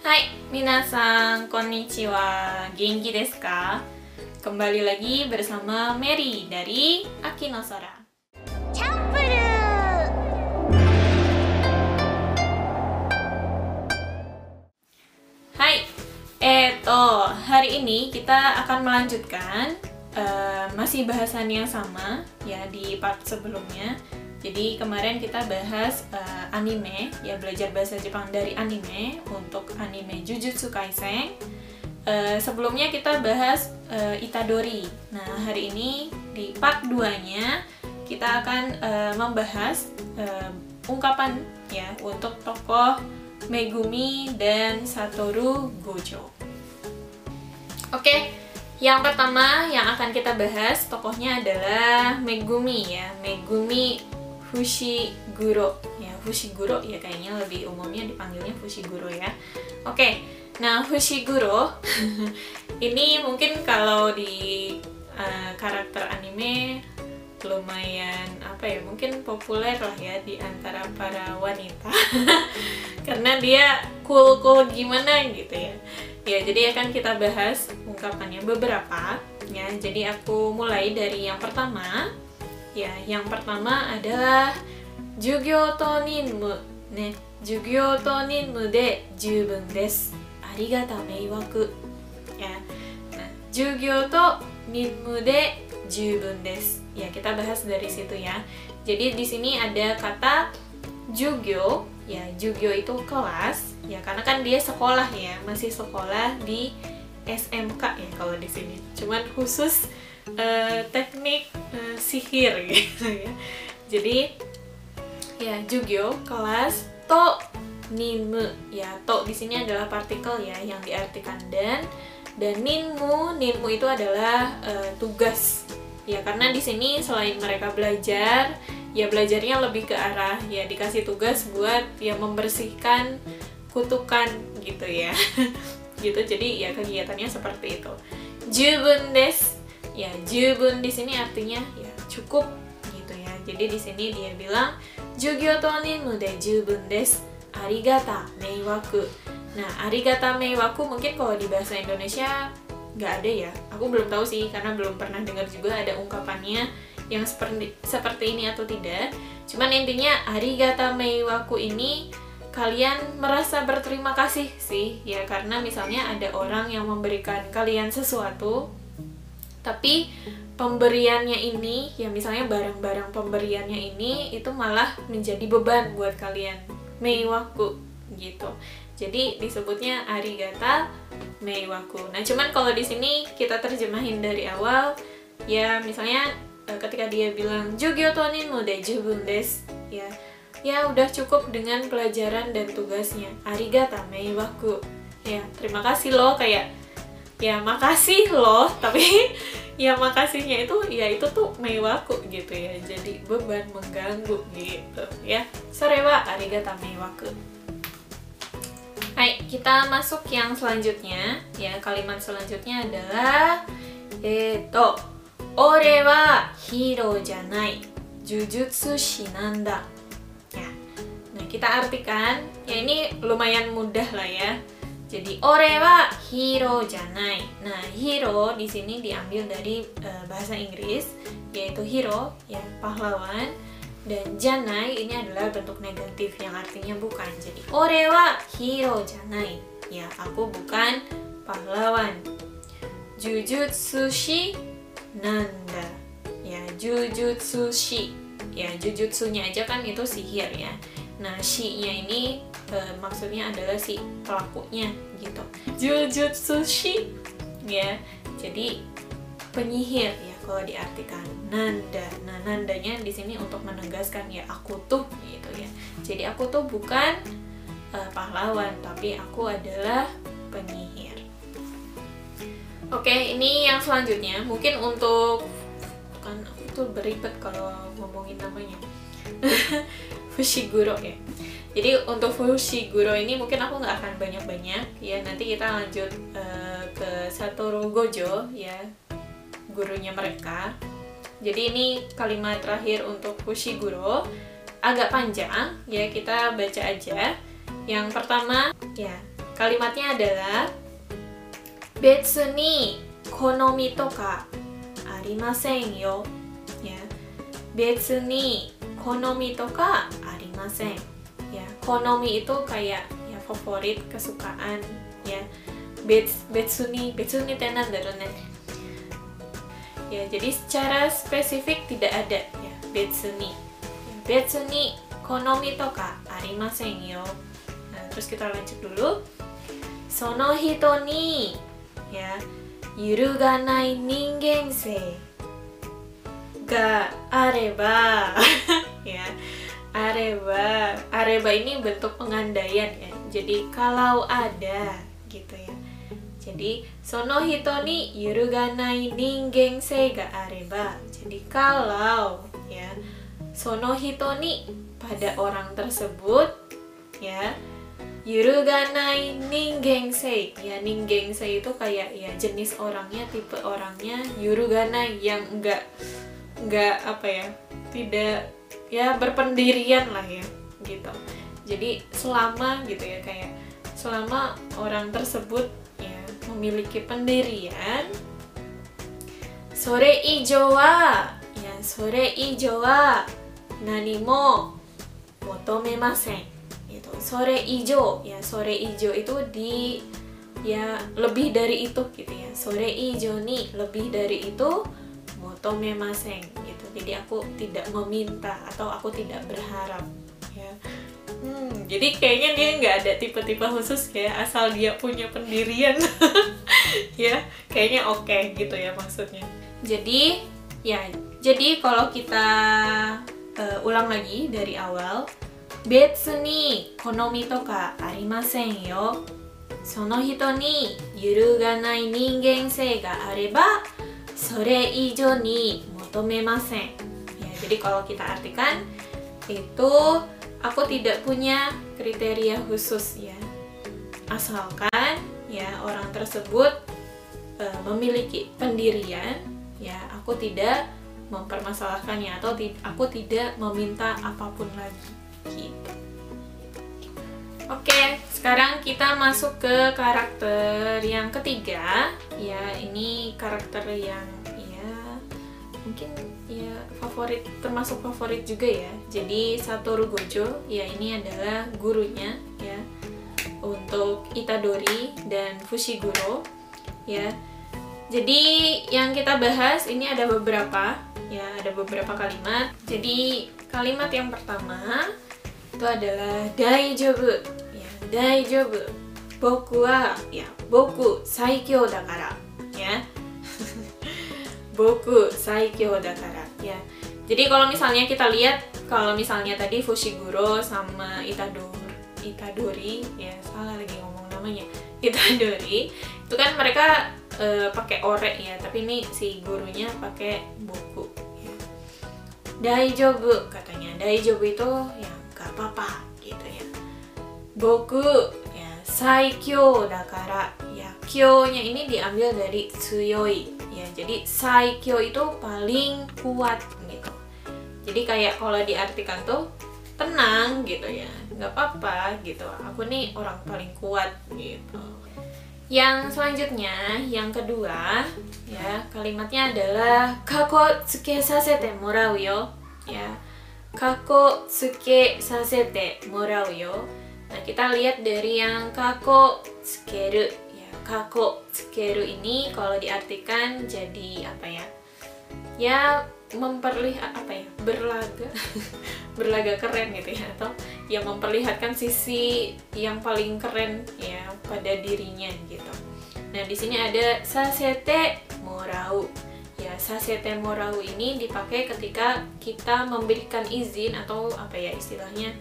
Hai, minasang konnichiwa. Genki desu ka? Kembali lagi bersama Mary dari Akinosora. Campuru. Hai, eh, eto, hari ini kita akan melanjutkan uh, masih bahasan yang sama ya di part sebelumnya jadi kemarin kita bahas eh, anime, ya belajar bahasa Jepang dari anime untuk anime Jujutsu Kaisen. Eh, sebelumnya kita bahas eh, Itadori. Nah, hari ini di part 2-nya kita akan eh, membahas eh, ungkapan ya untuk tokoh Megumi dan Satoru Gojo. Oke, yang pertama yang akan kita bahas tokohnya adalah Megumi ya, Megumi Fushiguro. Ya, Fushiguro ya kayaknya lebih umumnya dipanggilnya Fushiguro ya. Oke, nah Fushiguro ini mungkin kalau di eh, karakter anime lumayan apa ya mungkin populer lah ya di antara para wanita. Karena dia cool cool gimana gitu ya. Ya jadi akan kita bahas ungkapannya beberapa ya jadi aku mulai dari yang pertama ya yang pertama adalah jugyo to ninmu ne jugyo to ninmu de jubun desu arigata meiwaku. Ya nah jugyo to ninmu de jubun desu ya kita bahas dari situ ya. Jadi di sini ada kata jugyo. Ya jugyo itu kelas. Ya karena kan dia sekolah ya. Masih sekolah di SMK ya kalau di sini. Cuman khusus eh, teknik eh, sihir gitu ya. Jadi ya jugyo kelas to ninmu ya to di sini adalah partikel ya yang diartikan dan dan ninmu. Ninmu itu adalah eh, tugas. Ya karena di sini selain mereka belajar ya belajarnya lebih ke arah ya dikasih tugas buat ya membersihkan kutukan gitu ya. Gitu jadi ya kegiatannya seperti itu. Jubun des ya jubun di sini artinya ya cukup gitu ya. Jadi di sini dia bilang jugyo to ninmu de jubun des arigata meiwaku. Nah arigata meiwaku mungkin kalau di bahasa Indonesia nggak ada ya. Aku belum tahu sih karena belum pernah dengar juga ada ungkapannya yang seperti seperti ini atau tidak. Cuman intinya arigata meiwaku ini kalian merasa berterima kasih sih. Ya karena misalnya ada orang yang memberikan kalian sesuatu tapi pemberiannya ini ya misalnya barang-barang pemberiannya ini itu malah menjadi beban buat kalian. Meiwaku gitu. Jadi disebutnya arigata meiwaku nah cuman kalau di sini kita terjemahin dari awal ya misalnya eh, ketika dia bilang jugyo to ninmu de jubun desu ya ya udah cukup dengan pelajaran dan tugasnya. Arigata meiwaku ya terima kasih loh kayak ya makasih loh tapi ya makasihnya itu ya itu tuh meiwaku gitu ya jadi beban mengganggu gitu ya sore wa arigata meiwaku Hai, kita masuk yang selanjutnya. Ya, kalimat selanjutnya adalah eto ore wa hero janai jujutsu shinanda. Ya. Nah, kita artikan ya ini lumayan mudah lah ya. Jadi ore wa hero janai. Nah, hero di sini diambil dari eh, bahasa Inggris yaitu hero ya pahlawan dan janai ini adalah bentuk negatif yang artinya bukan. Jadi ore wa hero janai. Ya, aku bukan pahlawan. Jujutsu shi nanda. Ya, jujutsu shi. Ya, jujutsunya aja kan itu sihir ya. Nah, shi-nya ini eh, maksudnya adalah si pelakunya gitu. Jujutsu shi ya. Jadi penyihir ya kalau diartikan nanda. Nah, nandanya di sini untuk menegaskan ya aku tuh gitu ya. Jadi aku tuh bukan eh, pahlawan, tapi aku adalah penyihir. Oke, ini yang selanjutnya mungkin untuk kan aku tuh beribet kalau ngomongin namanya. Fushiguro ya. Jadi untuk Fushiguro ini mungkin aku nggak akan banyak-banyak ya. Nanti kita lanjut eh, ke Satoru Gojo ya gurunya mereka. Jadi ini kalimat terakhir untuk Fushiguro agak panjang ya kita baca aja. Yang pertama ya kalimatnya adalah betsu konomi toka arimasen yo. Ya. Betsu ni konomi toka arimasen. Ya, konomi itu kayak ya favorit, kesukaan, ya. Bets betsu ni, betsu ni tenan ne. Ya, jadi secara spesifik tidak ada ya betsu ni. Ya, betsu ni konomi toka arimasen yo. Nah, terus kita lanjut dulu. Sono hito ni ya yuruganai ningen sei ga areba ya areba. Areba ini bentuk pengandaian ya. Jadi kalau ada gitu ya. Jadi sono hito ni yuruganai ningen sei ga areba. Jadi kalau ya sono hito ni pada orang tersebut ya Yuruganai ningengsei Ya ningengsei itu kayak ya jenis orangnya, tipe orangnya Yuruganai yang enggak enggak apa ya Tidak ya berpendirian lah ya gitu. Jadi selama gitu ya kayak Selama orang tersebut ya memiliki pendirian Sore ijo wa Ya sore ijo wa Nanimo motomemasen gitu. Sore ijo ya sore ijo itu di ya lebih dari itu gitu ya. Sore ijo nih lebih dari itu motome maseng gitu jadi aku tidak meminta atau aku tidak berharap ya hmm, jadi kayaknya dia nggak ada tipe-tipe khusus ya asal dia punya pendirian ya kayaknya oke okay, gitu ya maksudnya jadi ya jadi kalau kita uh, ulang lagi dari awal 別に好みとかありませんよその人に揺るがない人間性があれば sore ijo ni motomemasen. Ya jadi kalau kita artikan itu aku tidak punya kriteria khusus ya. Asalkan ya orang tersebut e, memiliki pendirian ya aku tidak mempermasalahkannya atau aku tidak meminta apa pun lagi gitu. Oke, sekarang kita masuk ke karakter yang ketiga. Ya, ini karakter yang ya mungkin ya favorit termasuk favorit juga ya. Jadi Satoru Gojo, ya ini adalah gurunya ya untuk Itadori dan Fushiguro ya. Jadi yang kita bahas ini ada beberapa ya, ada beberapa kalimat. Jadi kalimat yang pertama itu adalah daijoubu ya daijoubu boku wa ya boku saikyou dakara. Ya. Boku saikyou dakara. Ya. Jadi kalau misalnya kita lihat kalau misalnya tadi Fushiguro sama Itadori Itadori ya salah lagi ngomong namanya. Itadori itu kan mereka e, pakai ore ya tapi ini si gurunya pakai buku ya. Daijobu katanya. Daijobu itu ya boku. Ya saikyo dakara. Ya kyo-nya ini diambil dari tsuyoi. Ya jadi saikyo itu paling kuat gitu. Jadi kayak kalau diartikan tuh tenang gitu ya. Nggak apa-apa gitu. Aku nih orang paling kuat gitu. Yang selanjutnya yang kedua ya kalimatnya adalah kako tsuke sasete morau yo. Ya kako tsuke sasete morau yo. Nah, kita lihat dari yang kako tsukeru ya. Kako tsukeru ini kalau diartikan jadi apa ya? Ya memperlihat apa ya? Berlaga. berlaga keren gitu ya atau yang memperlihatkan sisi yang paling keren ya pada dirinya gitu. Nah, di sini ada sasete morau ya sasete morau ini dipakai ketika kita memberikan izin atau apa ya istilahnya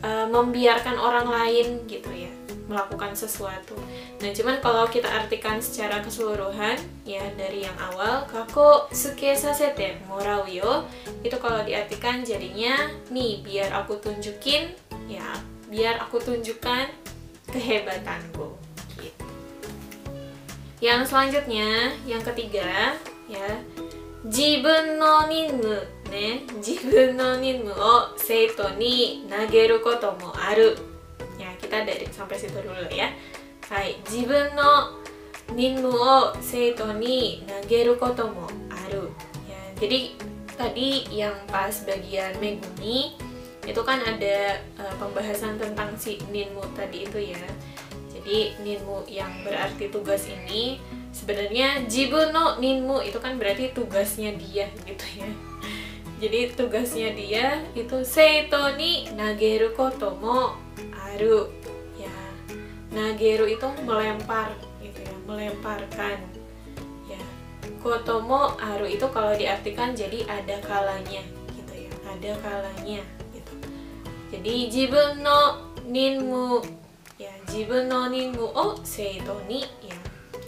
Eh, membiarkan orang lain gitu ya melakukan sesuatu. Nah, cuman kalau kita artikan secara keseluruhan ya dari yang awal kaku suke sasete morauyo itu kalau diartikan jadinya nih biar aku tunjukin ya biar aku tunjukkan kehebatanku gitu. Yang selanjutnya, yang ketiga ya jibun no ningu ね自分の任務を生徒に投げることもある ya kita dari sampai situ dulu ya はい自分の任務を生徒に投げることもあるya jadi tadi yang pas bagian Megumi itu kan ada uh, pembahasan tentang si ninmu tadi itu ya jadi ninmu yang berarti tugas ini sebenarnya jibun no ninmu itu kan berarti tugasnya dia gitu ya jadi tugasnya dia itu seito ni nageru koto mo aru. Ya nageru itu melempar gitu ya melemparkan. Ya kotomo aru itu kalau diartikan jadi ada kalanya gitu ya ada kalanya gitu. Jadi jibun no ninmu ya jibun no ninmu o seito ni ya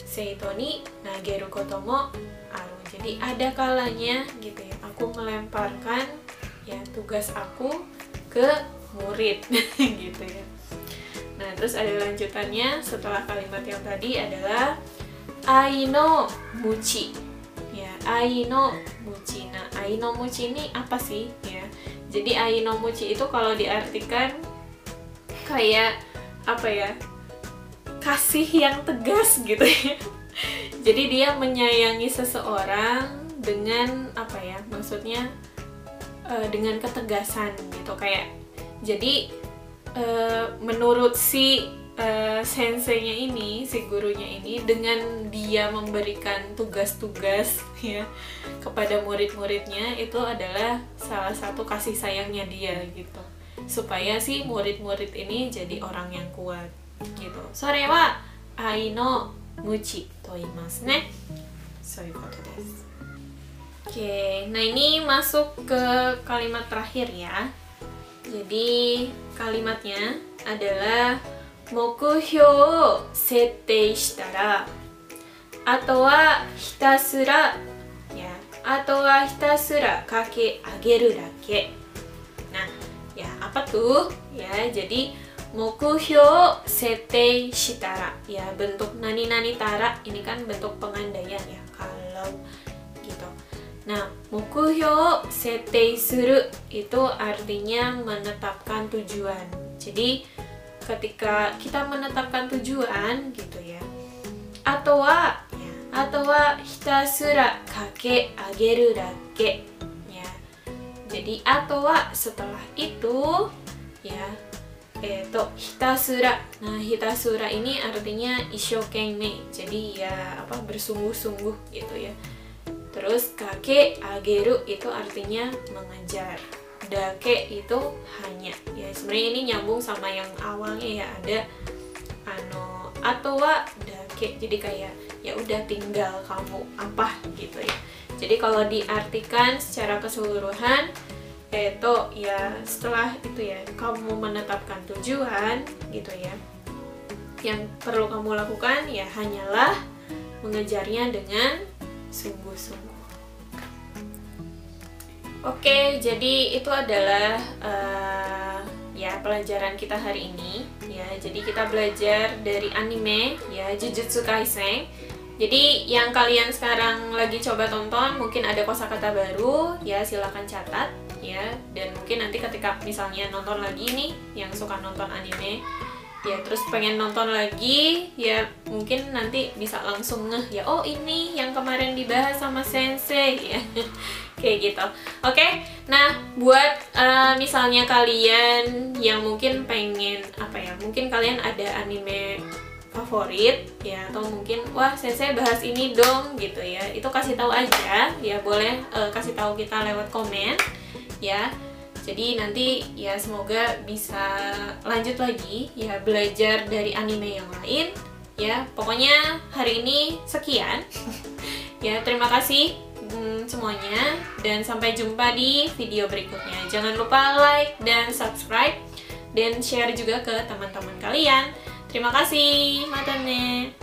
seito ni nageru kotomo aru jadi ada kalanya gitu ya aku melemparkan ya tugas aku ke murid gitu ya. Nah terus ada lanjutannya setelah kalimat yang tadi adalah aino muci ya aino muci nah aino muci ini apa sih? Ya jadi aino muci itu kalau diartikan kayak apa ya kasih yang tegas gitu ya jadi dia menyayangi seseorang dengan apa ya maksudnya uh, dengan ketegasan gitu. Kayak jadi uh, menurut si uh, senseinya ini si gurunya ini dengan dia memberikan tugas-tugas ya kepada murid-muridnya itu adalah salah satu kasih sayangnya dia gitu. Supaya si murid-murid ini jadi orang yang kuat gitu. Sore wa aino muchi to imasu ne so desu Oke, nah ini masuk ke kalimat terakhir ya. Jadi kalimatnya adalah mokuhyou o settei shitara wa hitasura ya, wa hitasura kake ageru dake. Nah, ya apa tuh? Ya, jadi mokuhyou settei shitara ya bentuk nani nani tara ini kan bentuk pengandaian ya kalau gitu Nah, mokuhyo setei suru itu artinya menetapkan tujuan. Jadi, ketika kita menetapkan tujuan gitu ya. Atau wa ya, atau wa hitasura kake ageru dake ya. Jadi, atau setelah itu ya eto hitasura. Nah, hitasura ini artinya ishokenmei. Jadi ya apa bersungguh-sungguh gitu ya. Terus kake ageru itu artinya mengejar. Dake itu hanya. Ya sebenarnya ini nyambung sama yang awalnya ya ada ano atau wa dake. Jadi kayak ya udah tinggal kamu apa gitu ya. Jadi kalau diartikan secara keseluruhan itu ya setelah itu ya kamu menetapkan tujuan gitu ya. Yang perlu kamu lakukan ya hanyalah mengejarnya dengan sungguh-sungguh. Oke, jadi itu adalah uh, ya pelajaran kita hari ini. Ya, jadi kita belajar dari anime ya Jujutsu Kaisen. Jadi yang kalian sekarang lagi coba tonton mungkin ada kosakata baru ya silahkan catat ya. Dan mungkin nanti ketika misalnya nonton lagi nih yang suka nonton anime ya terus pengen nonton lagi ya mungkin nanti bisa langsung ngeh ya oh ini yang kemarin dibahas sama sensei ya. Kayak gitu. Oke? Okay? nah buat uh, misalnya kalian yang mungkin pengen apa ya mungkin kalian ada anime favorit ya atau mungkin wah sensei bahas ini dong gitu ya. Itu kasih tahu aja ya boleh uh, kasih tahu kita lewat komen ya. Jadi nanti ya semoga bisa lanjut lagi ya belajar dari anime yang lain ya. Pokoknya hari ini sekian ya. Terima kasih hmm, semuanya dan sampai jumpa di video berikutnya. Jangan lupa like dan subscribe dan share juga ke teman-teman kalian terima kasih matane